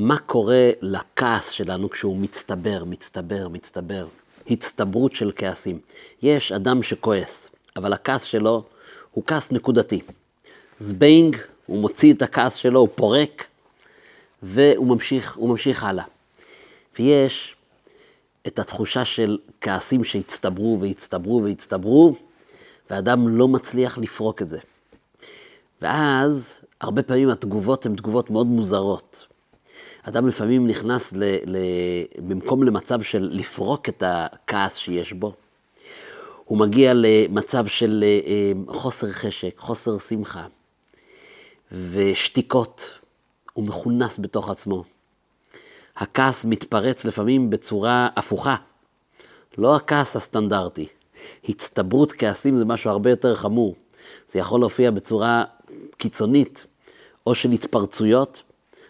מה קורה לכעס שלנו כשהוא מצטבר, מצטבר, מצטבר? הצטברות של כעסים. יש אדם שכועס, אבל הכעס שלו הוא כעס נקודתי. זבנג, הוא מוציא את הכעס שלו, הוא פורק, והוא ממשיך, ממשיך הלאה. ויש את התחושה של כעסים שהצטברו והצטברו והצטברו, ואדם לא מצליח לפרוק את זה. ואז, הרבה פעמים התגובות הן תגובות מאוד מוזרות. אדם לפעמים נכנס ל, ל, במקום למצב של לפרוק את הכעס שיש בו, הוא מגיע למצב של אה, חוסר חשק, חוסר שמחה ושתיקות. הוא מכונס בתוך עצמו. הכעס מתפרץ לפעמים בצורה הפוכה, לא הכעס הסטנדרטי. הצטברות כעסים זה משהו הרבה יותר חמור. זה יכול להופיע בצורה קיצונית, או של התפרצויות,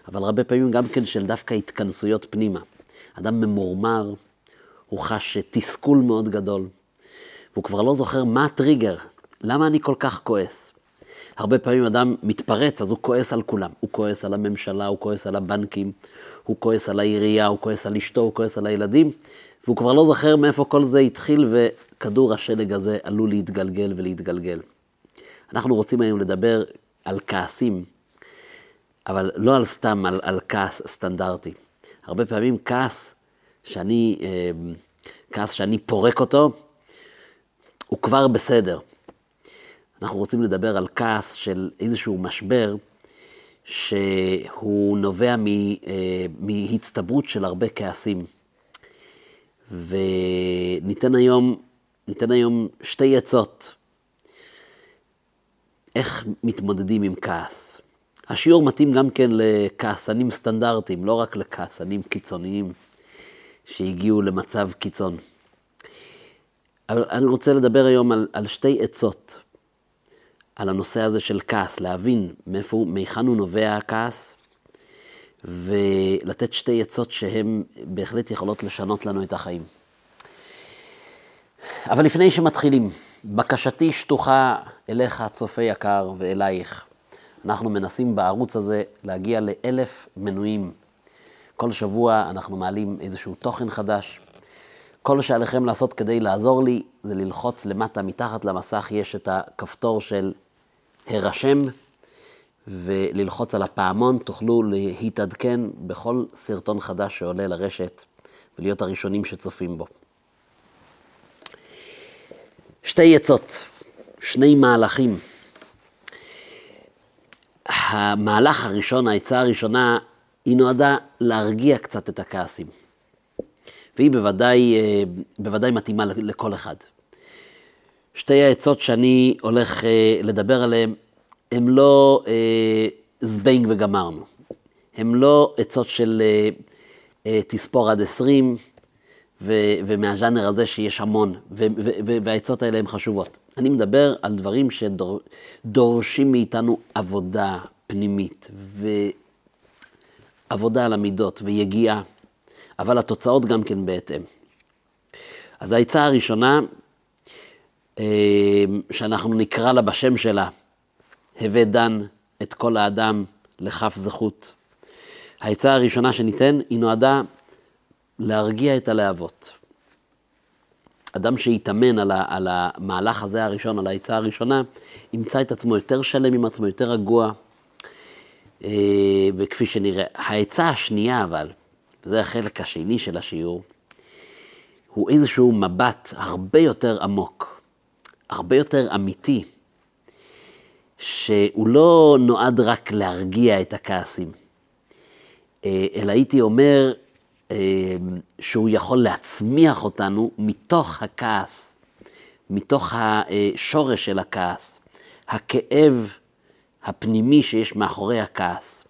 אבל הרבה פעמים גם כן של דווקא התכנסויות פנימה. אדם ממורמר, הוא חש תסכול מאוד גדול, והוא כבר לא זוכר מה הטריגר, למה אני כל כך כועס. הרבה פעמים אדם מתפרץ, אז הוא כועס על כולם. הוא כועס על הממשלה, הוא כועס על הבנקים, הוא כועס על העירייה, הוא כועס על אשתו, הוא כועס על הילדים, והוא כבר לא זוכר מאיפה כל זה התחיל, וכדור השלג הזה עלול להתגלגל ולהתגלגל. אנחנו רוצים היום לדבר על כעסים, אבל לא על סתם, על, על כעס סטנדרטי. הרבה פעמים כעס שאני, אה, כעס שאני פורק אותו, הוא כבר בסדר. אנחנו רוצים לדבר על כעס של איזשהו משבר שהוא נובע אה, מהצטברות של הרבה כעסים. וניתן היום, ניתן היום שתי עצות איך מתמודדים עם כעס. השיעור מתאים גם כן לכעסנים סטנדרטיים, לא רק לכעסנים קיצוניים שהגיעו למצב קיצון. אבל אני רוצה לדבר היום על, על שתי עצות על הנושא הזה של כעס, להבין מאיפה, מהיכן הוא נובע הכעס, ולתת שתי עצות שהן בהחלט יכולות לשנות לנו את החיים. אבל לפני שמתחילים, בקשתי שטוחה אליך, צופה יקר, ואלייך. אנחנו מנסים בערוץ הזה להגיע לאלף מנויים. כל שבוע אנחנו מעלים איזשהו תוכן חדש. כל שעליכם לעשות כדי לעזור לי זה ללחוץ למטה, מתחת למסך יש את הכפתור של הרשם וללחוץ על הפעמון, תוכלו להתעדכן בכל סרטון חדש שעולה לרשת ולהיות הראשונים שצופים בו. שתי עצות, שני מהלכים. המהלך הראשון, העצה הראשונה, היא נועדה להרגיע קצת את הכעסים. והיא בוודאי, אה, בוודאי מתאימה לכל אחד. שתי העצות שאני הולך אה, לדבר עליהן, הן לא אה, זבנג וגמרנו. הן לא עצות של תספור עד עשרים, ומהז'אנר הזה שיש המון, והעצות האלה הן חשובות. אני מדבר על דברים שדורשים מאיתנו עבודה פנימית, ועבודה על המידות, ויגיעה, אבל התוצאות גם כן בהתאם. אז העצה הראשונה, אה, שאנחנו נקרא לה בשם שלה, הווה דן את כל האדם לכף זכות. העצה הראשונה שניתן היא נועדה להרגיע את הלהבות. אדם שיתאמן על, על המהלך הזה הראשון, על העצה הראשונה, ימצא את עצמו יותר שלם עם עצמו, יותר רגוע. אה, וכפי שנראה, העצה השנייה אבל, וזה החלק השני של השיעור, הוא איזשהו מבט הרבה יותר עמוק, הרבה יותר אמיתי, שהוא לא נועד רק להרגיע את הכעסים, אה, אלא הייתי אומר, שהוא יכול להצמיח אותנו מתוך הכעס, מתוך השורש של הכעס, הכאב הפנימי שיש מאחורי הכעס.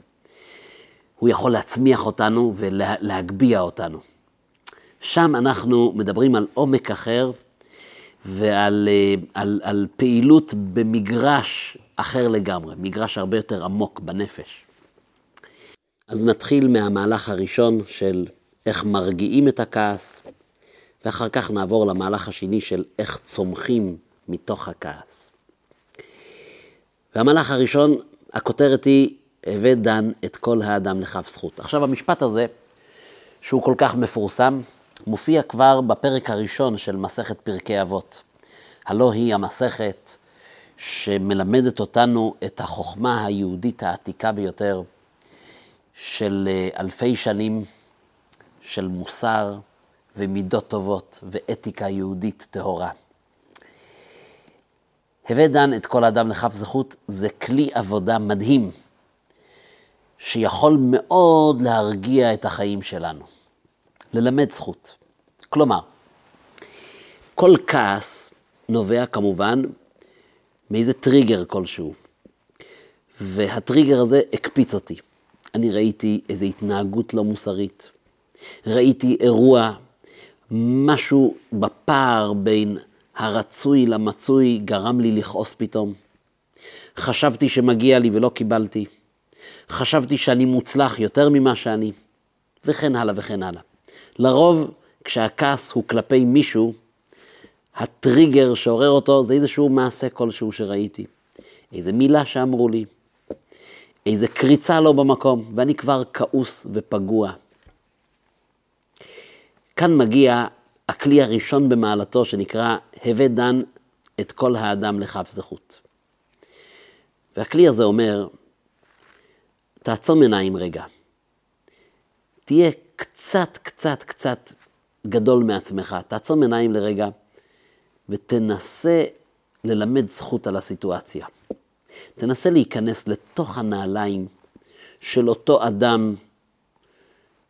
הוא יכול להצמיח אותנו ולהגביה אותנו. שם אנחנו מדברים על עומק אחר ועל אה, על, על פעילות במגרש אחר לגמרי, מגרש הרבה יותר עמוק בנפש. אז נתחיל מהמהלך הראשון של איך מרגיעים את הכעס, ואחר כך נעבור למהלך השני של איך צומחים מתוך הכעס. והמהלך הראשון, הכותרת היא, הווה דן את כל האדם לכף זכות. עכשיו, המשפט הזה, שהוא כל כך מפורסם, מופיע כבר בפרק הראשון של מסכת פרקי אבות. הלא היא המסכת שמלמדת אותנו את החוכמה היהודית העתיקה ביותר של אה, אלפי שנים של מוסר ומידות טובות ואתיקה יהודית טהורה. הווה דן את כל אדם לכף זכות זה כלי עבודה מדהים, שיכול מאוד להרגיע את החיים שלנו, ללמד זכות. כלומר, כל כעס נובע כמובן מאיזה טריגר כלשהו, והטריגר הזה הקפיץ אותי. אני ראיתי איזו התנהגות לא מוסרית, ראיתי אירוע, משהו בפער בין הרצוי למצוי גרם לי לכעוס פתאום. חשבתי שמגיע לי ולא קיבלתי. חשבתי שאני מוצלח יותר ממה שאני, וכן הלאה וכן הלאה. לרוב, כשהכעס הוא כלפי מישהו, הטריגר שעורר אותו זה איזשהו מעשה כלשהו שראיתי. איזה מילה שאמרו לי, איזה קריצה לא במקום, ואני כבר כעוס ופגוע. כאן מגיע הכלי הראשון במעלתו שנקרא הווה דן את כל האדם לכף זכות. והכלי הזה אומר, תעצום עיניים רגע. תהיה קצת, קצת, קצת גדול מעצמך. תעצום עיניים לרגע ותנסה ללמד זכות על הסיטואציה. תנסה להיכנס לתוך הנעליים של אותו אדם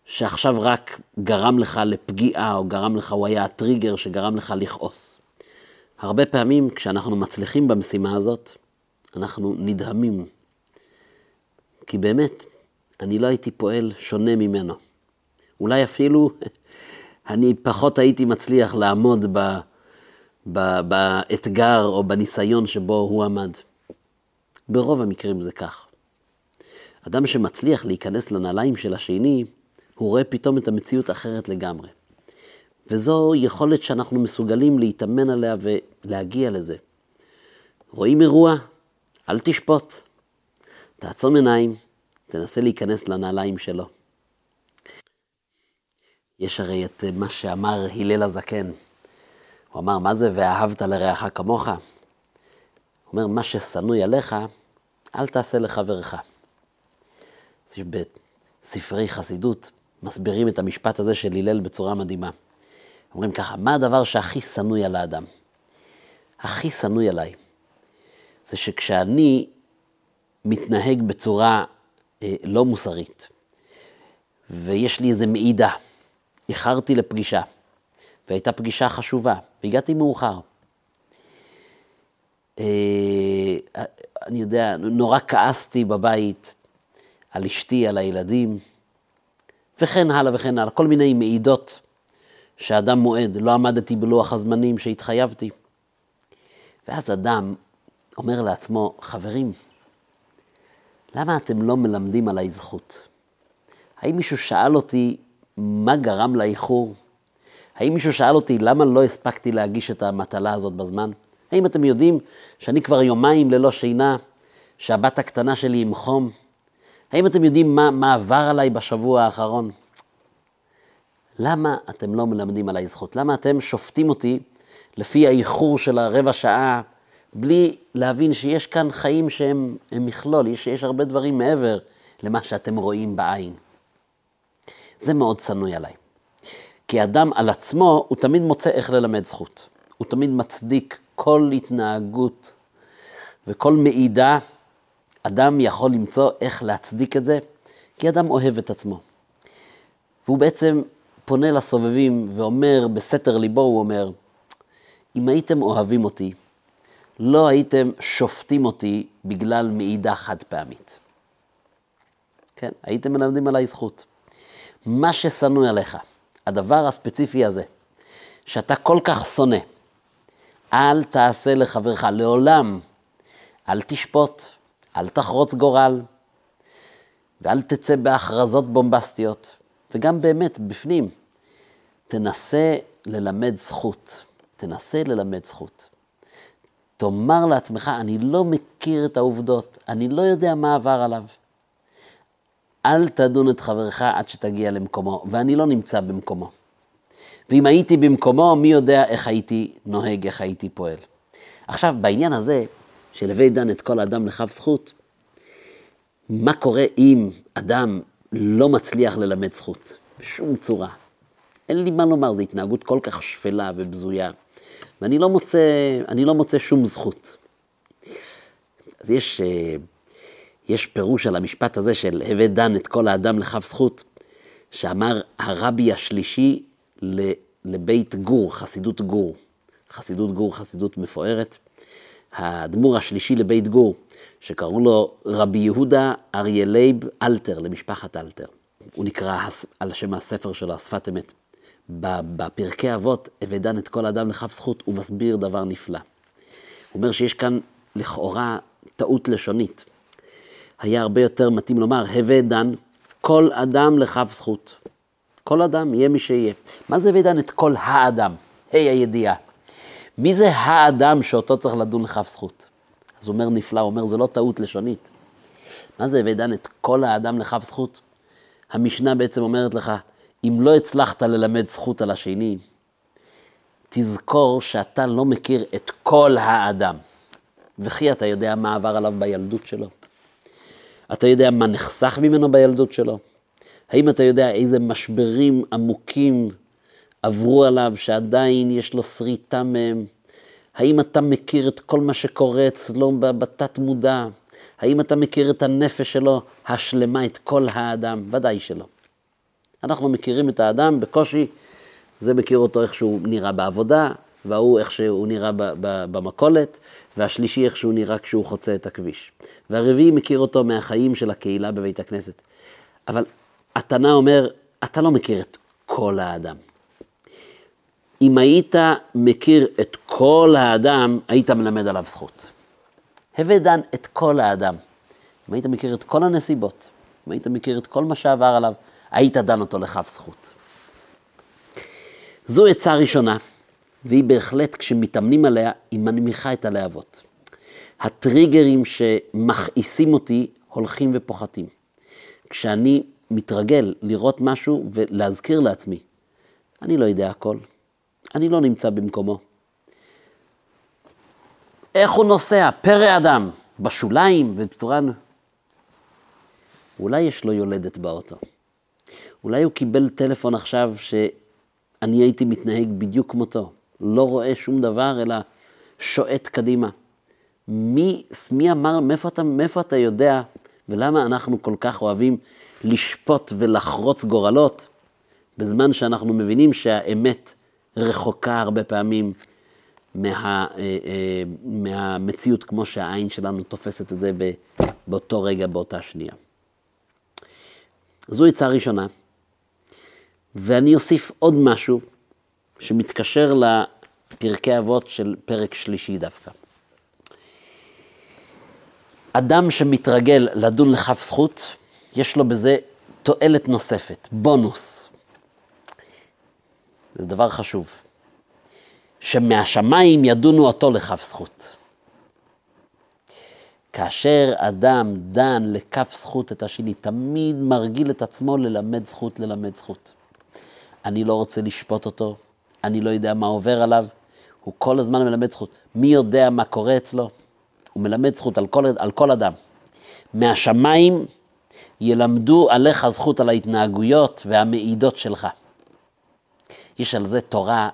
שעכשיו רק גרם לך לפגיעה, או גרם לך, הוא היה הטריגר שגרם לך לכעוס. הרבה פעמים כשאנחנו מצליחים במשימה הזאת, אנחנו נדהמים. כי באמת, אני לא הייתי פועל שונה ממנו. אולי אפילו אני פחות הייתי מצליח לעמוד ב, ב, באתגר או בניסיון שבו הוא עמד. ברוב המקרים זה כך. אדם שמצליח להיכנס לנעליים של השני, הוא רואה פתאום את המציאות אחרת לגמרי. וזו יכולת שאנחנו מסוגלים להתאמן עליה ולהגיע לזה. רואים אירוע, אל תשפוט. תעצום עיניים, תנסה להיכנס לנעליים שלו. יש הרי את מה שאמר הלל הזקן. הוא אמר, מה זה ואהבת לרעך כמוך? הוא אומר, מה ששנוא עליך, אל תעשה לחברך. בספרי חסידות מסבירים את המשפט הזה של הלל בצורה מדהימה. אומרים ככה, מה הדבר שהכי שנוא על האדם? הכי שנוא עליי, זה שכשאני מתנהג בצורה אה, לא מוסרית, ויש לי איזו מעידה, איחרתי לפגישה, והייתה פגישה חשובה, והגעתי מאוחר. אה, אני יודע, נורא כעסתי בבית על אשתי, על הילדים, וכן הלאה וכן הלאה, כל מיני מעידות שאדם מועד, לא עמדתי בלוח הזמנים שהתחייבתי. ואז אדם אומר לעצמו, חברים, למה אתם לא מלמדים עליי זכות? האם מישהו שאל אותי מה גרם לאיחור? האם מישהו שאל אותי למה לא הספקתי להגיש את המטלה הזאת בזמן? האם אתם יודעים שאני כבר יומיים ללא שינה, שהבת הקטנה שלי עם חום? האם אתם יודעים מה, מה עבר עליי בשבוע האחרון? למה אתם לא מלמדים עליי זכות? למה אתם שופטים אותי לפי האיחור של הרבע שעה, בלי להבין שיש כאן חיים שהם מכלול, יש, יש הרבה דברים מעבר למה שאתם רואים בעין. זה מאוד צנוי עליי. כי אדם על עצמו, הוא תמיד מוצא איך ללמד זכות. הוא תמיד מצדיק כל התנהגות וכל מעידה, אדם יכול למצוא איך להצדיק את זה, כי אדם אוהב את עצמו. והוא בעצם פונה לסובבים ואומר, בסתר ליבו הוא אומר, אם הייתם אוהבים אותי, לא הייתם שופטים אותי בגלל מעידה חד פעמית. כן, הייתם מלמדים עליי זכות. מה ששנוא עליך, הדבר הספציפי הזה, שאתה כל כך שונא, אל תעשה לחברך, לעולם אל תשפוט, אל תחרוץ גורל, ואל תצא בהכרזות בומבסטיות. וגם באמת, בפנים, תנסה ללמד זכות. תנסה ללמד זכות. תאמר לעצמך, אני לא מכיר את העובדות, אני לא יודע מה עבר עליו. אל תדון את חברך עד שתגיע למקומו, ואני לא נמצא במקומו. ואם הייתי במקומו, מי יודע איך הייתי נוהג, איך הייתי פועל. עכשיו, בעניין הזה, של הווי דן את כל אדם לכף זכות, מה קורה אם אדם לא מצליח ללמד זכות? בשום צורה. אין לי מה לומר, זו התנהגות כל כך שפלה ובזויה, ואני לא מוצא, לא מוצא שום זכות. אז יש, אה, יש פירוש על המשפט הזה של הווה דן את כל האדם לכף זכות, שאמר הרבי השלישי לבית גור, חסידות גור. חסידות גור, חסידות מפוארת. האדמו"ר השלישי לבית גור, שקראו לו רבי יהודה אריה לייב אלתר, למשפחת אלתר. הוא נקרא על שם הספר שלו, השפת אמת. בפרקי אבות, הווה דן את כל אדם לכף זכות, הוא מסביר דבר נפלא. הוא אומר שיש כאן לכאורה טעות לשונית. היה הרבה יותר מתאים לומר, הווה כל אדם לכף זכות. כל אדם, יהיה מי שיהיה. מה זה הווה את כל האדם? ה' הידיעה. מי זה האדם שאותו צריך לדון לכף זכות? אז הוא אומר נפלא, הוא אומר, זה לא טעות לשונית. מה זה הווה דן את כל האדם לכף זכות? המשנה בעצם אומרת לך, אם לא הצלחת ללמד זכות על השני, תזכור שאתה לא מכיר את כל האדם. וכי אתה יודע מה עבר עליו בילדות שלו? אתה יודע מה נחסך ממנו בילדות שלו? האם אתה יודע איזה משברים עמוקים עברו עליו שעדיין יש לו שריטה מהם? האם אתה מכיר את כל מה שקורה אצלו בתת מודע? האם אתה מכיר את הנפש שלו השלמה, את כל האדם? ודאי שלא. אנחנו מכירים את האדם בקושי, זה מכיר אותו איך שהוא נראה בעבודה, וההוא איך שהוא נראה במכולת, והשלישי איך שהוא נראה כשהוא חוצה את הכביש. והרביעי מכיר אותו מהחיים של הקהילה בבית הכנסת. אבל התנא אומר, אתה לא מכיר את כל האדם. אם היית מכיר את כל האדם, היית מלמד עליו זכות. הווה דן את כל האדם. אם היית מכיר את כל הנסיבות, אם היית מכיר את כל מה שעבר עליו, היית דן אותו לכף זכות. זו עצה ראשונה, והיא בהחלט, כשמתאמנים עליה, היא מנמיכה את הלהבות. הטריגרים שמכעיסים אותי הולכים ופוחתים. כשאני מתרגל לראות משהו ולהזכיר לעצמי, אני לא יודע הכל, אני לא נמצא במקומו. איך הוא נוסע? פרא אדם, בשוליים ובצורה... אולי יש לו יולדת באוטו. אולי הוא קיבל טלפון עכשיו שאני הייתי מתנהג בדיוק כמותו. לא רואה שום דבר, אלא שועט קדימה. מי, מי אמר, מאיפה אתה, מאיפה אתה יודע, ולמה אנחנו כל כך אוהבים לשפוט ולחרוץ גורלות, בזמן שאנחנו מבינים שהאמת רחוקה הרבה פעמים מה, אה, אה, מהמציאות כמו שהעין שלנו תופסת את זה באותו רגע, באותה שנייה. זו עצה ראשונה. ואני אוסיף עוד משהו שמתקשר לפרקי אבות של פרק שלישי דווקא. אדם שמתרגל לדון לכף זכות, יש לו בזה תועלת נוספת, בונוס. זה דבר חשוב. שמהשמיים ידונו אותו לכף זכות. כאשר אדם דן לכף זכות את השני, תמיד מרגיל את עצמו ללמד זכות, ללמד זכות. אני לא רוצה לשפוט אותו, אני לא יודע מה עובר עליו, הוא כל הזמן מלמד זכות. מי יודע מה קורה אצלו? הוא מלמד זכות על כל, על כל אדם. מהשמיים ילמדו עליך זכות על ההתנהגויות והמעידות שלך. יש על זה תורה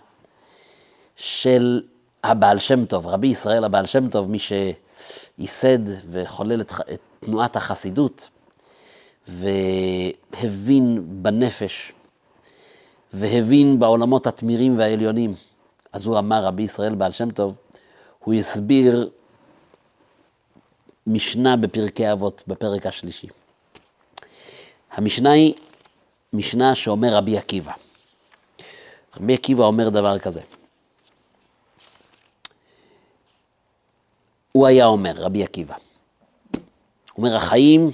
של הבעל שם טוב, רבי ישראל הבעל שם טוב, מי שייסד וחולל את, את תנועת החסידות, והבין בנפש והבין בעולמות התמירים והעליונים. אז הוא אמר, רבי ישראל בעל שם טוב, הוא הסביר משנה בפרקי אבות, בפרק השלישי. המשנה היא משנה שאומר רבי עקיבא. רבי עקיבא אומר דבר כזה. הוא היה אומר, רבי עקיבא. הוא אומר, החיים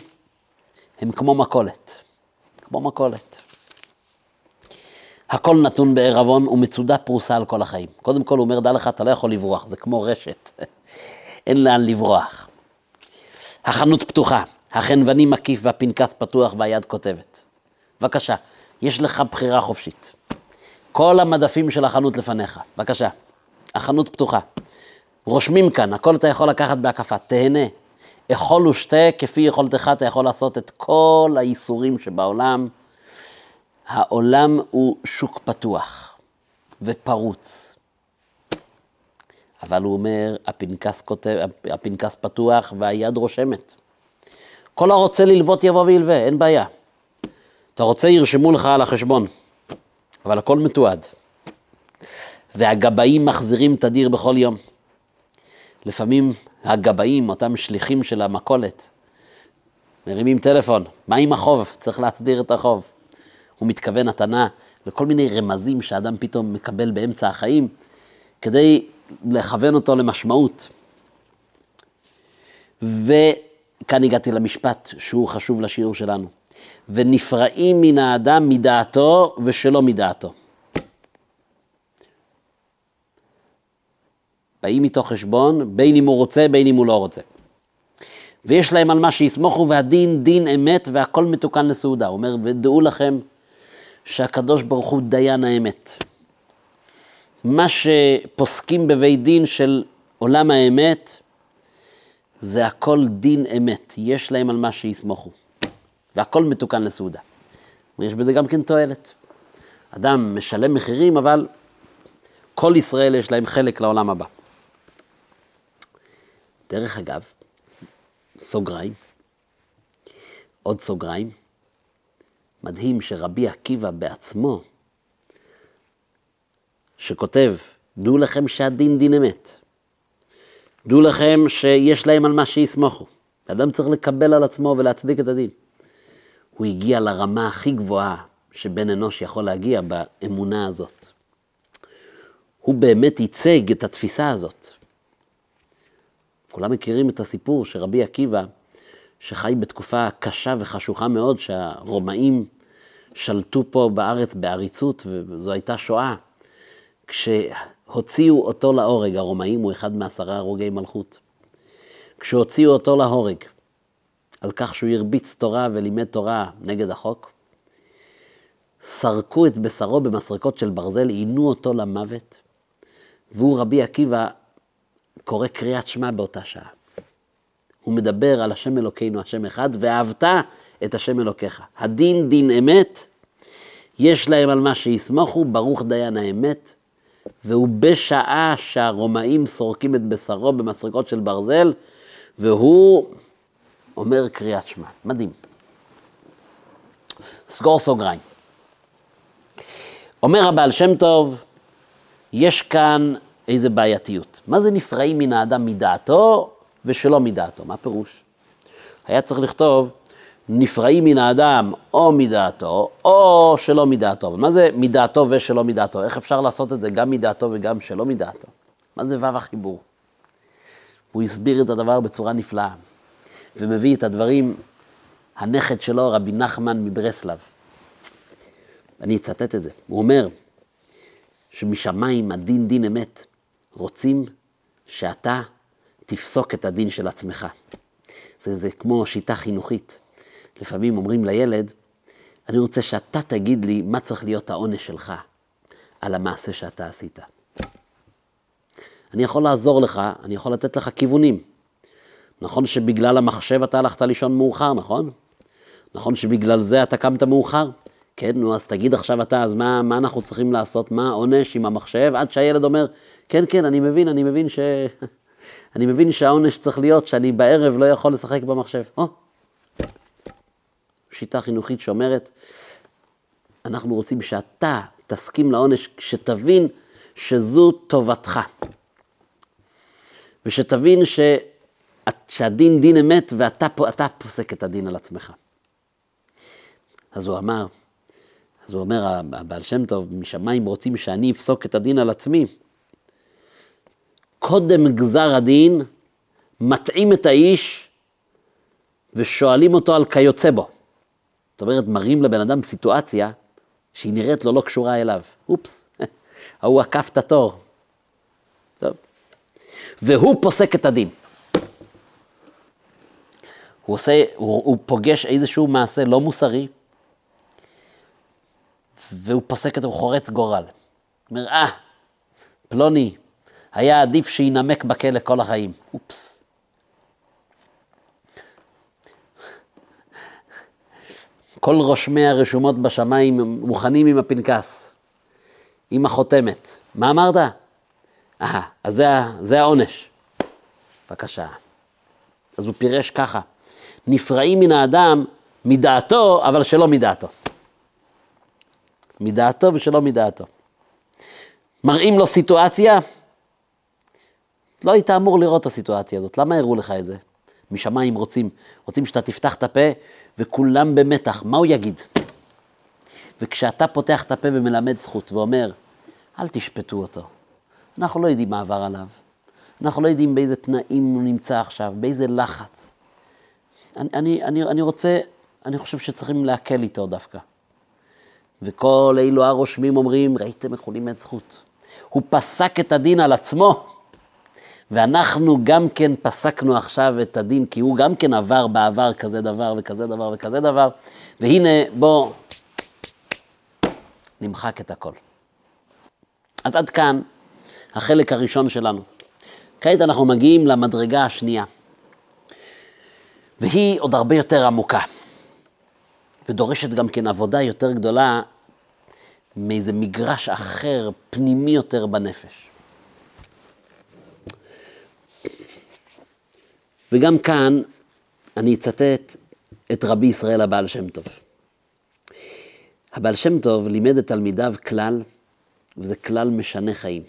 הם כמו מכולת. כמו מכולת. הכל נתון בערבון ומצודה פרוסה על כל החיים. קודם כל הוא אומר, דע לך, אתה לא יכול לברוח, זה כמו רשת. אין לאן לברוח. החנות פתוחה, החנווני מקיף והפנקס פתוח והיד כותבת. בבקשה, יש לך בחירה חופשית. כל המדפים של החנות לפניך, בבקשה. החנות פתוחה. רושמים כאן, הכל אתה יכול לקחת בהקפה, תהנה. אכול ושתה כפי יכולתך, אתה יכול לעשות את כל האיסורים שבעולם. העולם הוא שוק פתוח ופרוץ. אבל הוא אומר, הפנקס, כותב, הפנקס פתוח והיד רושמת. כל הרוצה ללוות יבוא וילווה, אין בעיה. אתה רוצה, ירשמו לך על החשבון, אבל הכל מתועד. והגבאים מחזירים תדיר בכל יום. לפעמים הגבאים, אותם שליחים של המכולת, מרימים טלפון, מה עם החוב? צריך להסדיר את החוב. הוא מתכוון התנה לכל מיני רמזים שאדם פתאום מקבל באמצע החיים, כדי לכוון אותו למשמעות. וכאן הגעתי למשפט שהוא חשוב לשיעור שלנו. ונפרעים מן האדם מדעתו ושלא מדעתו. באים איתו חשבון, בין אם הוא רוצה, בין אם הוא לא רוצה. ויש להם על מה שיסמוכו, והדין דין אמת, והכל מתוקן לסעודה. הוא אומר, ודעו לכם שהקדוש ברוך הוא דיין האמת. מה שפוסקים בבית דין של עולם האמת, זה הכל דין אמת. יש להם על מה שיסמוכו. והכל מתוקן לסעודה. יש בזה גם כן תועלת. אדם משלם מחירים, אבל כל ישראל יש להם חלק לעולם הבא. דרך אגב, סוגריים, עוד סוגריים, מדהים שרבי עקיבא בעצמו, שכותב, דעו לכם שהדין דין אמת. דעו לכם שיש להם על מה שיסמוכו. אדם צריך לקבל על עצמו ולהצדיק את הדין. הוא הגיע לרמה הכי גבוהה שבן אנוש יכול להגיע באמונה הזאת. הוא באמת ייצג את התפיסה הזאת. כולם מכירים את הסיפור שרבי עקיבא, שחי בתקופה קשה וחשוכה מאוד, שהרומאים שלטו פה בארץ בעריצות, וזו הייתה שואה. כשהוציאו אותו להורג, הרומאים הוא אחד מעשרה הרוגי מלכות. כשהוציאו אותו להורג, על כך שהוא הרביץ תורה ולימד תורה נגד החוק, סרקו את בשרו במסרקות של ברזל, עינו אותו למוות, והוא, רבי עקיבא, קורא קריאת שמע באותה שעה. הוא מדבר על השם אלוקינו, השם אחד, ואהבת את השם אלוקיך. הדין דין אמת, יש להם על מה שיסמוכו, ברוך דיין האמת, והוא בשעה שהרומאים סורקים את בשרו במסרקות של ברזל, והוא אומר קריאת שמע. מדהים. סגור סוגריים. אומר הבעל שם טוב, יש כאן איזה בעייתיות. מה זה נפרעים מן האדם מדעתו ושלא מדעתו? מה פירוש? היה צריך לכתוב, נפרעים מן האדם או מדעתו, או שלא מדעתו. מה זה מדעתו ושלא מדעתו? איך אפשר לעשות את זה גם מדעתו וגם שלא מדעתו? מה זה וו החיבור? הוא הסביר את הדבר בצורה נפלאה, ומביא את הדברים, הנכד שלו, רבי נחמן מברסלב. אני אצטט את זה. הוא אומר שמשמיים הדין דין אמת. רוצים שאתה תפסוק את הדין של עצמך. זה, זה כמו שיטה חינוכית. לפעמים אומרים לילד, אני רוצה שאתה תגיד לי מה צריך להיות העונש שלך על המעשה שאתה עשית. אני יכול לעזור לך, אני יכול לתת לך כיוונים. נכון שבגלל המחשב אתה הלכת לישון מאוחר, נכון? נכון שבגלל זה אתה קמת מאוחר? כן, נו, אז תגיד עכשיו אתה, אז מה, מה אנחנו צריכים לעשות? מה העונש עם המחשב? עד שהילד אומר, כן, כן, אני מבין, אני מבין ש... אני מבין שהעונש צריך להיות שאני בערב לא יכול לשחק במחשב. או, שיטה חינוכית שאומרת, אנחנו רוצים שאתה תסכים לעונש, שתבין שזו טובתך. ושתבין ש... שהדין דין אמת ואתה פוסק את הדין על עצמך. אז הוא אמר, אז הוא אומר, הבעל שם טוב, משמיים רוצים שאני אפסוק את הדין על עצמי. קודם גזר הדין, מטעים את האיש ושואלים אותו על כיוצא בו. זאת אומרת, מראים לבן אדם סיטואציה שהיא נראית לו לא קשורה אליו. אופס, ההוא עקף את התור. טוב. והוא פוסק את הדין. הוא עושה, הוא, הוא פוגש איזשהו מעשה לא מוסרי, והוא פוסק את זה, הוא חורץ גורל. הוא אומר, אה, פלוני, היה עדיף שינמק בכלא כל החיים. אופס. כל רושמי הרשומות בשמיים מוכנים עם הפנקס, עם החותמת. מה אמרת? אה, אז זה, זה העונש. בבקשה. אז הוא פירש ככה, נפרעים מן האדם מדעתו, אבל שלא מדעתו. מדעתו ושלא מדעתו. מראים לו סיטואציה, לא היית אמור לראות את הסיטואציה הזאת, למה הראו לך את זה? משמיים רוצים, רוצים שאתה תפתח את הפה וכולם במתח, מה הוא יגיד? וכשאתה פותח את הפה ומלמד זכות ואומר, אל תשפטו אותו, אנחנו לא יודעים מה עבר עליו, אנחנו לא יודעים באיזה תנאים הוא נמצא עכשיו, באיזה לחץ. אני, אני, אני, רוצה, אני חושב שצריכים להקל איתו דווקא. וכל אלו הרושמים אומרים, ראיתם איך הוא לימד זכות. הוא פסק את הדין על עצמו, ואנחנו גם כן פסקנו עכשיו את הדין, כי הוא גם כן עבר בעבר כזה דבר וכזה דבר וכזה דבר, והנה, בוא נמחק את הכל. אז עד כאן החלק הראשון שלנו. כעת אנחנו מגיעים למדרגה השנייה, והיא עוד הרבה יותר עמוקה, ודורשת גם כן עבודה יותר גדולה מאיזה מגרש אחר, פנימי יותר בנפש. וגם כאן אני אצטט את רבי ישראל הבעל שם טוב. הבעל שם טוב לימד את תלמידיו כלל, וזה כלל משנה חיים.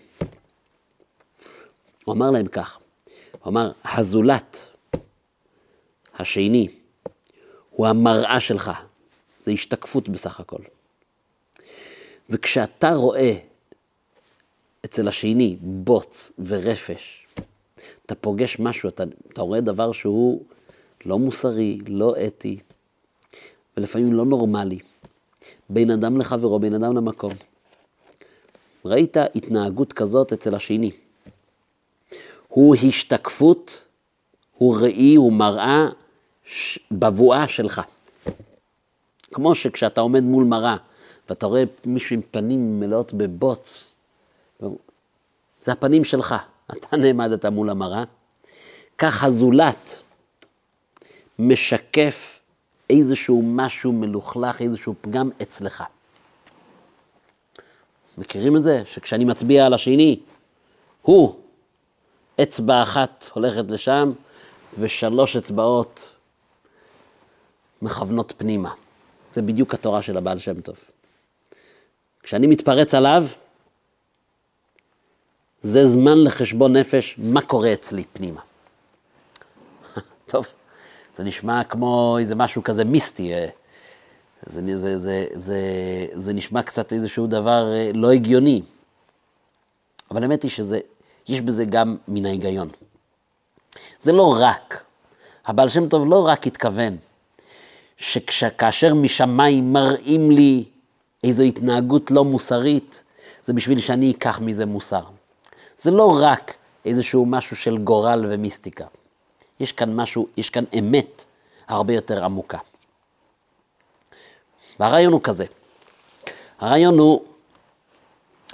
הוא אמר להם כך, הוא אמר, הזולת השני הוא המראה שלך, זה השתקפות בסך הכל. וכשאתה רואה אצל השני בוץ ורפש, אתה פוגש משהו, אתה, אתה רואה דבר שהוא לא מוסרי, לא אתי, ולפעמים לא נורמלי, בין אדם לחברו, בין אדם למקום. ראית התנהגות כזאת אצל השני. הוא השתקפות, הוא ראי, הוא מראה בבואה שלך. כמו שכשאתה עומד מול מראה ואתה רואה מישהו עם פנים מלאות בבוץ, זה הפנים שלך, אתה נעמדת מול המראה. כך הזולת משקף איזשהו משהו מלוכלך, איזשהו פגם אצלך. מכירים את זה? שכשאני מצביע על השני, הוא, אצבע אחת הולכת לשם, ושלוש אצבעות מכוונות פנימה. זה בדיוק התורה של הבעל שם טוב. כשאני מתפרץ עליו, זה זמן לחשבון נפש, מה קורה אצלי פנימה. טוב, זה נשמע כמו איזה משהו כזה מיסטי. אה, זה, זה, זה, זה, זה נשמע קצת איזשהו דבר אה, לא הגיוני. אבל האמת היא שיש בזה גם מן ההיגיון. זה לא רק, הבעל שם טוב לא רק התכוון שכאשר משמיים מראים לי איזו התנהגות לא מוסרית, זה בשביל שאני אקח מזה מוסר. זה לא רק איזשהו משהו של גורל ומיסטיקה. יש כאן משהו, יש כאן אמת הרבה יותר עמוקה. והרעיון הוא כזה, הרעיון הוא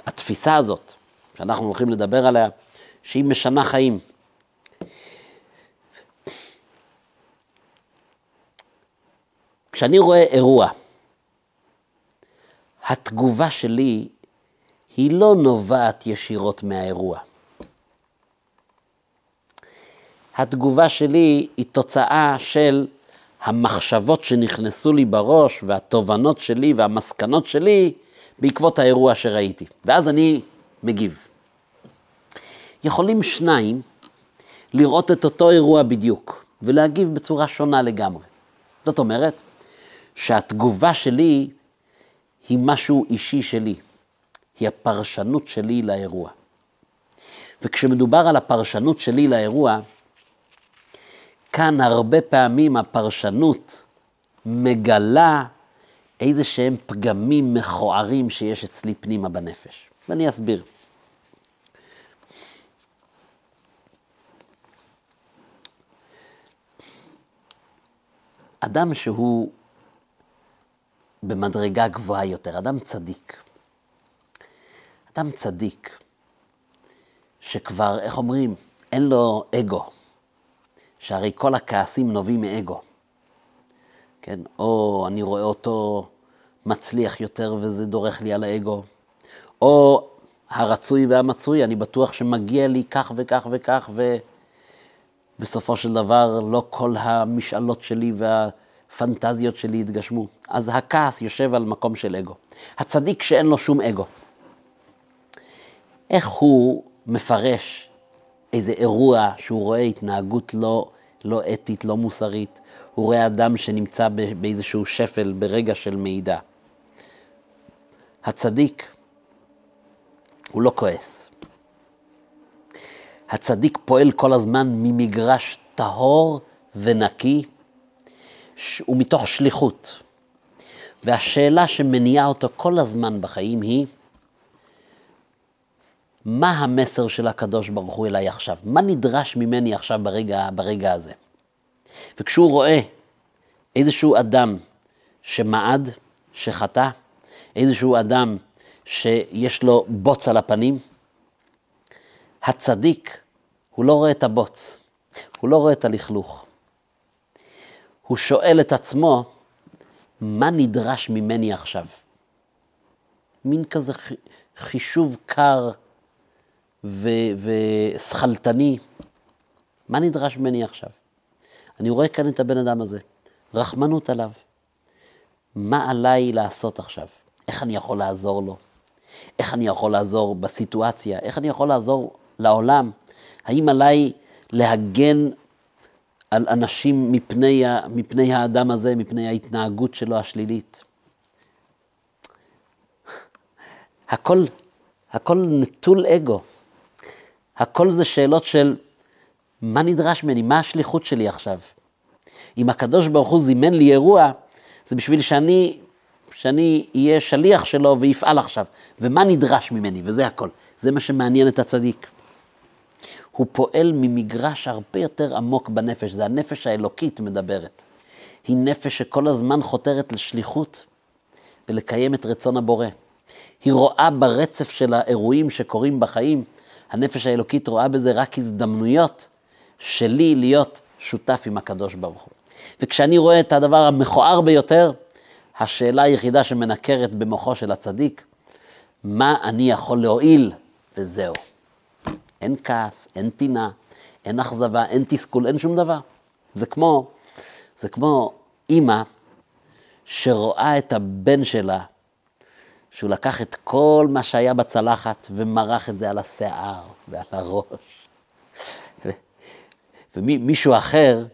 התפיסה הזאת, שאנחנו הולכים לדבר עליה, שהיא משנה חיים. כשאני רואה אירוע, התגובה שלי היא לא נובעת ישירות מהאירוע. התגובה שלי היא תוצאה של המחשבות שנכנסו לי בראש והתובנות שלי והמסקנות שלי בעקבות האירוע שראיתי. ואז אני מגיב. יכולים שניים לראות את אותו אירוע בדיוק ולהגיב בצורה שונה לגמרי. זאת אומרת שהתגובה שלי היא משהו אישי שלי, היא הפרשנות שלי לאירוע. וכשמדובר על הפרשנות שלי לאירוע, כאן הרבה פעמים הפרשנות מגלה איזה שהם פגמים מכוערים שיש אצלי פנימה בנפש. ואני אסביר. אדם שהוא במדרגה גבוהה יותר, אדם צדיק. אדם צדיק, שכבר, איך אומרים, אין לו אגו, שהרי כל הכעסים נובעים מאגו. כן, או אני רואה אותו מצליח יותר וזה דורך לי על האגו, או הרצוי והמצוי, אני בטוח שמגיע לי כך וכך וכך, ובסופו של דבר לא כל המשאלות שלי והפנטזיות שלי יתגשמו. אז הכעס יושב על מקום של אגו. הצדיק שאין לו שום אגו. איך הוא מפרש איזה אירוע שהוא רואה התנהגות לא, לא אתית, לא מוסרית, הוא רואה אדם שנמצא באיזשהו שפל ברגע של מידע. הצדיק הוא לא כועס. הצדיק פועל כל הזמן ממגרש טהור ונקי ומתוך שליחות. והשאלה שמניעה אותו כל הזמן בחיים היא, מה המסר של הקדוש ברוך הוא אליי עכשיו? מה נדרש ממני עכשיו ברגע, ברגע הזה? וכשהוא רואה איזשהו אדם שמעד, שחטא, איזשהו אדם שיש לו בוץ על הפנים, הצדיק, הוא לא רואה את הבוץ, הוא לא רואה את הלכלוך. הוא שואל את עצמו, מה נדרש ממני עכשיו? מין כזה חישוב קר ושכלתני, מה נדרש ממני עכשיו? אני רואה כאן את הבן אדם הזה, רחמנות עליו. מה עליי לעשות עכשיו? איך אני יכול לעזור לו? איך אני יכול לעזור בסיטואציה? איך אני יכול לעזור לעולם? האם עליי להגן על אנשים מפני, מפני האדם הזה, מפני ההתנהגות שלו השלילית? הכל, הכל נטול אגו. הכל זה שאלות של מה נדרש ממני, מה השליחות שלי עכשיו. אם הקדוש ברוך הוא זימן לי אירוע, זה בשביל שאני, שאני אהיה שליח שלו ויפעל עכשיו. ומה נדרש ממני, וזה הכל. זה מה שמעניין את הצדיק. הוא פועל ממגרש הרבה יותר עמוק בנפש, זה הנפש האלוקית מדברת. היא נפש שכל הזמן חותרת לשליחות ולקיים את רצון הבורא. היא רואה ברצף של האירועים שקורים בחיים, הנפש האלוקית רואה בזה רק הזדמנויות שלי להיות שותף עם הקדוש ברוך הוא. וכשאני רואה את הדבר המכוער ביותר, השאלה היחידה שמנקרת במוחו של הצדיק, מה אני יכול להועיל, וזהו. אין כעס, אין טינה, אין אכזבה, אין תסכול, אין שום דבר. זה כמו, זה כמו אימא שרואה את הבן שלה, שהוא לקח את כל מה שהיה בצלחת ומרח את זה על השיער ועל הראש. ומישהו אחר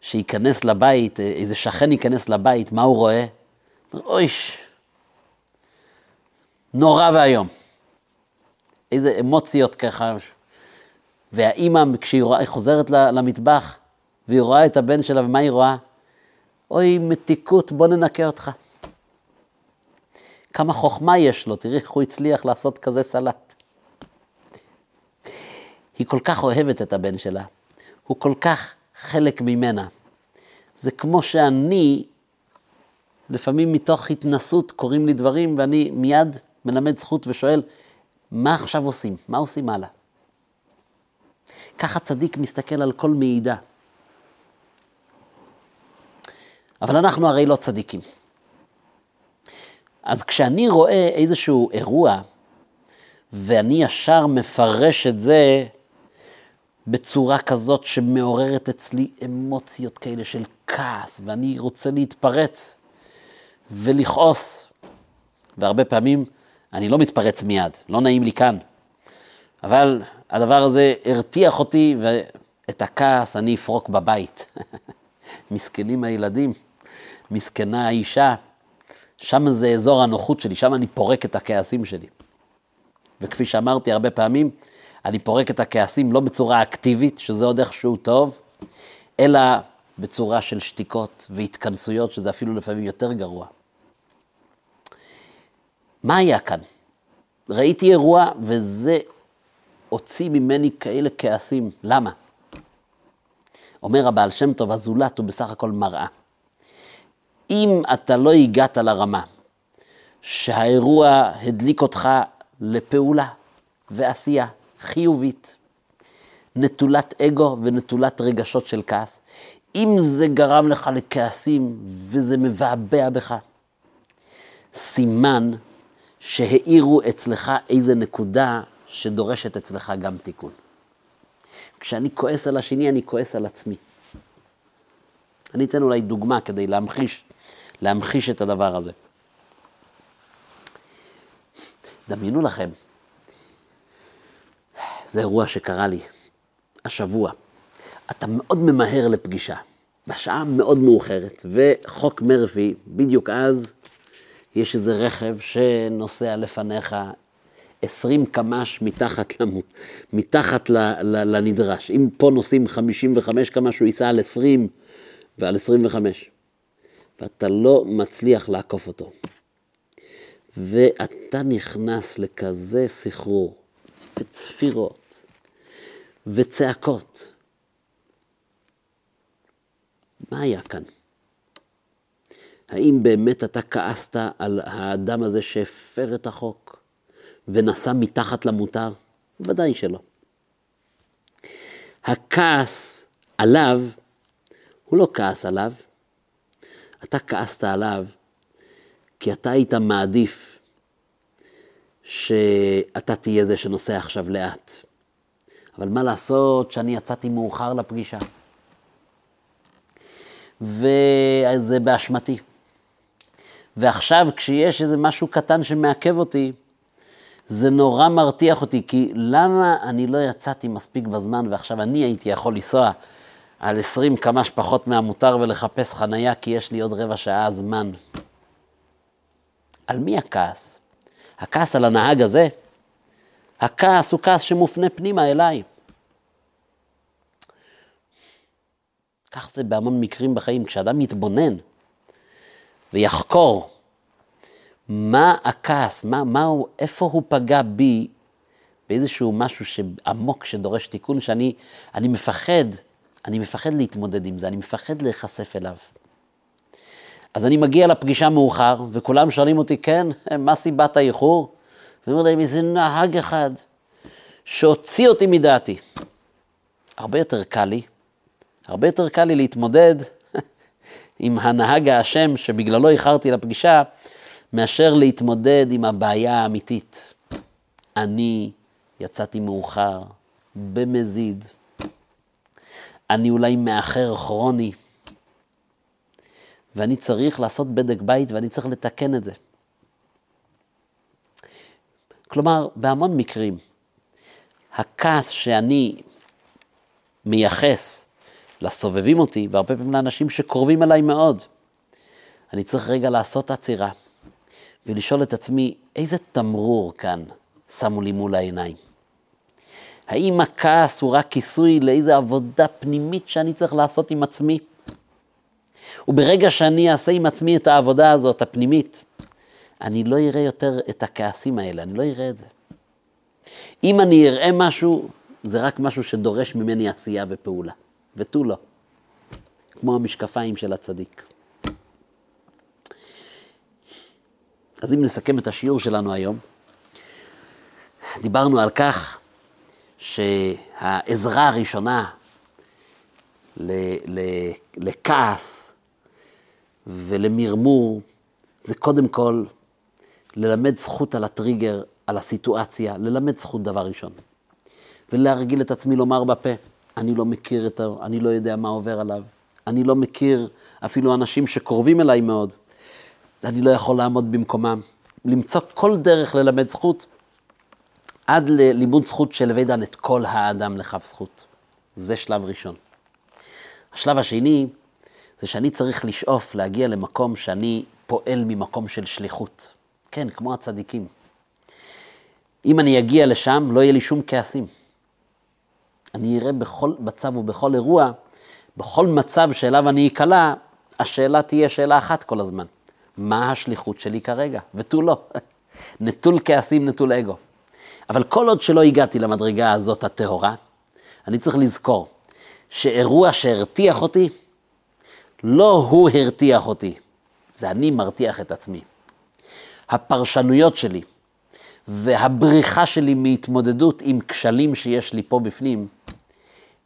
שייכנס לבית, איזה שכן ייכנס לבית, מה הוא רואה? אויש, נורא ואיום. איזה אמוציות ככה. והאימא, כשהיא רואה, חוזרת למטבח, והיא רואה את הבן שלה, ומה היא רואה? אוי, מתיקות, בוא ננקה אותך. כמה חוכמה יש לו, תראי איך הוא הצליח לעשות כזה סלט. היא כל כך אוהבת את הבן שלה, הוא כל כך חלק ממנה. זה כמו שאני, לפעמים מתוך התנסות קורים לי דברים, ואני מיד מלמד זכות ושואל, מה עכשיו עושים? מה עושים הלאה? ככה צדיק מסתכל על כל מעידה. אבל אנחנו הרי לא צדיקים. אז כשאני רואה איזשהו אירוע, ואני ישר מפרש את זה בצורה כזאת שמעוררת אצלי אמוציות כאלה של כעס, ואני רוצה להתפרץ ולכעוס, והרבה פעמים אני לא מתפרץ מיד, לא נעים לי כאן. אבל הדבר הזה הרתיח אותי, ואת הכעס אני אפרוק בבית. מסכנים הילדים, מסכנה האישה, שם זה אזור הנוחות שלי, שם אני פורק את הכעסים שלי. וכפי שאמרתי הרבה פעמים, אני פורק את הכעסים לא בצורה אקטיבית, שזה עוד איכשהו טוב, אלא בצורה של שתיקות והתכנסויות, שזה אפילו לפעמים יותר גרוע. מה היה כאן? ראיתי אירוע וזה הוציא ממני כאלה כעסים. למה? אומר הבעל שם טוב, הזולת הוא בסך הכל מראה. אם אתה לא הגעת לרמה שהאירוע הדליק אותך לפעולה ועשייה חיובית, נטולת אגו ונטולת רגשות של כעס, אם זה גרם לך לכעסים וזה מבעבע בך, סימן שהאירו אצלך איזה נקודה שדורשת אצלך גם תיקון. כשאני כועס על השני, אני כועס על עצמי. אני אתן אולי דוגמה כדי להמחיש, להמחיש את הדבר הזה. דמיינו לכם, זה אירוע שקרה לי השבוע. אתה מאוד ממהר לפגישה, והשעה מאוד מאוחרת, וחוק מרפי, בדיוק אז יש איזה רכב שנוסע לפניך 20 קמ"ש מתחת, למ... מתחת ל... ל... לנדרש. אם פה נוסעים 55 קמ"ש, הוא ייסע על 20 ועל 25. ואתה לא מצליח לעקוף אותו. ואתה נכנס לכזה סחרור, וצפירות, וצעקות. מה היה כאן? האם באמת אתה כעסת על האדם הזה שהפר את החוק ונסע מתחת למותר? ודאי שלא. הכעס עליו הוא לא כעס עליו, אתה כעסת עליו כי אתה היית מעדיף שאתה תהיה זה שנוסע עכשיו לאט. אבל מה לעשות שאני יצאתי מאוחר לפגישה? וזה באשמתי. ועכשיו כשיש איזה משהו קטן שמעכב אותי, זה נורא מרתיח אותי, כי למה אני לא יצאתי מספיק בזמן ועכשיו אני הייתי יכול לנסוע על 20 קמ"ש פחות מהמותר ולחפש חנייה כי יש לי עוד רבע שעה זמן? על מי הכעס? הכעס על הנהג הזה? הכעס הוא כעס שמופנה פנימה אליי. כך זה בהמון מקרים בחיים. כשאדם מתבונן ויחקור מה הכעס, מה, מה הוא, איפה הוא פגע בי, באיזשהו משהו עמוק שדורש תיקון, שאני אני מפחד, אני מפחד להתמודד עם זה, אני מפחד להיחשף אליו. אז אני מגיע לפגישה מאוחר, וכולם שואלים אותי, כן, מה סיבת האיחור? ואני אומר להם, איזה נהג אחד שהוציא אותי מדעתי. הרבה יותר קל לי, הרבה יותר קל לי להתמודד עם הנהג האשם שבגללו איחרתי לפגישה, מאשר להתמודד עם הבעיה האמיתית. אני יצאתי מאוחר, במזיד. אני אולי מאחר כרוני. ואני צריך לעשות בדק בית ואני צריך לתקן את זה. כלומר, בהמון מקרים, הכעס שאני מייחס לסובבים אותי, והרבה פעמים לאנשים שקרובים אליי מאוד, אני צריך רגע לעשות עצירה ולשאול את עצמי, איזה תמרור כאן שמו לי מול העיניים? האם הכעס הוא רק כיסוי לאיזו עבודה פנימית שאני צריך לעשות עם עצמי? וברגע שאני אעשה עם עצמי את העבודה הזאת, הפנימית, אני לא אראה יותר את הכעסים האלה, אני לא אראה את זה. אם אני אראה משהו, זה רק משהו שדורש ממני עשייה ופעולה, ותו לא. כמו המשקפיים של הצדיק. אז אם נסכם את השיעור שלנו היום, דיברנו על כך שהעזרה הראשונה לכעס ולמרמור זה קודם כל ללמד זכות על הטריגר, על הסיטואציה, ללמד זכות דבר ראשון. ולהרגיל את עצמי לומר בפה, אני לא מכיר את ה... אני לא יודע מה עובר עליו. אני לא מכיר אפילו אנשים שקרובים אליי מאוד. אני לא יכול לעמוד במקומם. למצוא כל דרך ללמד זכות, עד ללימוד זכות של דן את כל האדם לכף זכות. זה שלב ראשון. השלב השני, זה שאני צריך לשאוף להגיע למקום שאני פועל ממקום של שליחות. כן, כמו הצדיקים. אם אני אגיע לשם, לא יהיה לי שום כעסים. אני אראה בכל מצב ובכל אירוע, בכל מצב שאליו אני אקלע, השאלה תהיה שאלה אחת כל הזמן. מה השליחות שלי כרגע? ותו לא. נטול כעסים, נטול אגו. אבל כל עוד שלא הגעתי למדרגה הזאת הטהורה, אני צריך לזכור שאירוע שהרתיח אותי, לא הוא הרתיח אותי, זה אני מרתיח את עצמי. הפרשנויות שלי והבריחה שלי מהתמודדות עם כשלים שיש לי פה בפנים,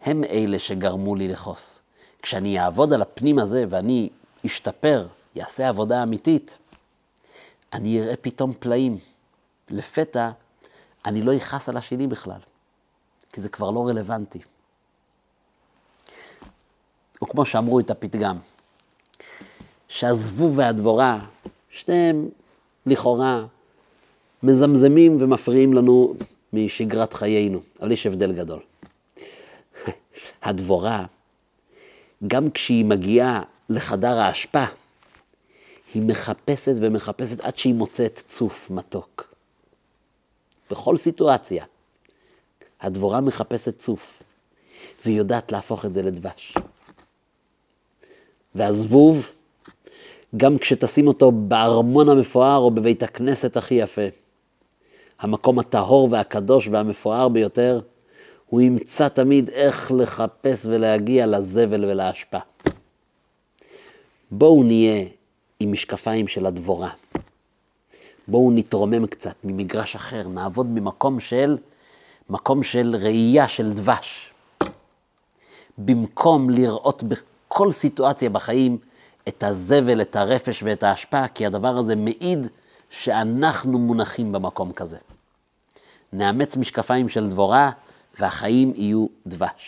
הם אלה שגרמו לי לכעוס. כשאני אעבוד על הפנים הזה ואני אשתפר, יעשה עבודה אמיתית, אני אראה פתאום פלאים. לפתע אני לא אכעס על השני בכלל, כי זה כבר לא רלוונטי. או כמו שאמרו את הפתגם, שהזבוב והדבורה, שניהם לכאורה מזמזמים ומפריעים לנו משגרת חיינו, אבל יש הבדל גדול. הדבורה, גם כשהיא מגיעה לחדר האשפה, היא מחפשת ומחפשת עד שהיא מוצאת צוף מתוק. בכל סיטואציה. הדבורה מחפשת צוף, והיא יודעת להפוך את זה לדבש. והזבוב, גם כשתשים אותו בארמון המפואר או בבית הכנסת הכי יפה, המקום הטהור והקדוש והמפואר ביותר, הוא ימצא תמיד איך לחפש ולהגיע לזבל ולאשפה. בואו נהיה עם משקפיים של הדבורה. בואו נתרומם קצת ממגרש אחר, נעבוד ממקום של, מקום של ראייה, של דבש. במקום לראות בכל סיטואציה בחיים את הזבל, את הרפש ואת ההשפעה, כי הדבר הזה מעיד שאנחנו מונחים במקום כזה. נאמץ משקפיים של דבורה, והחיים יהיו דבש.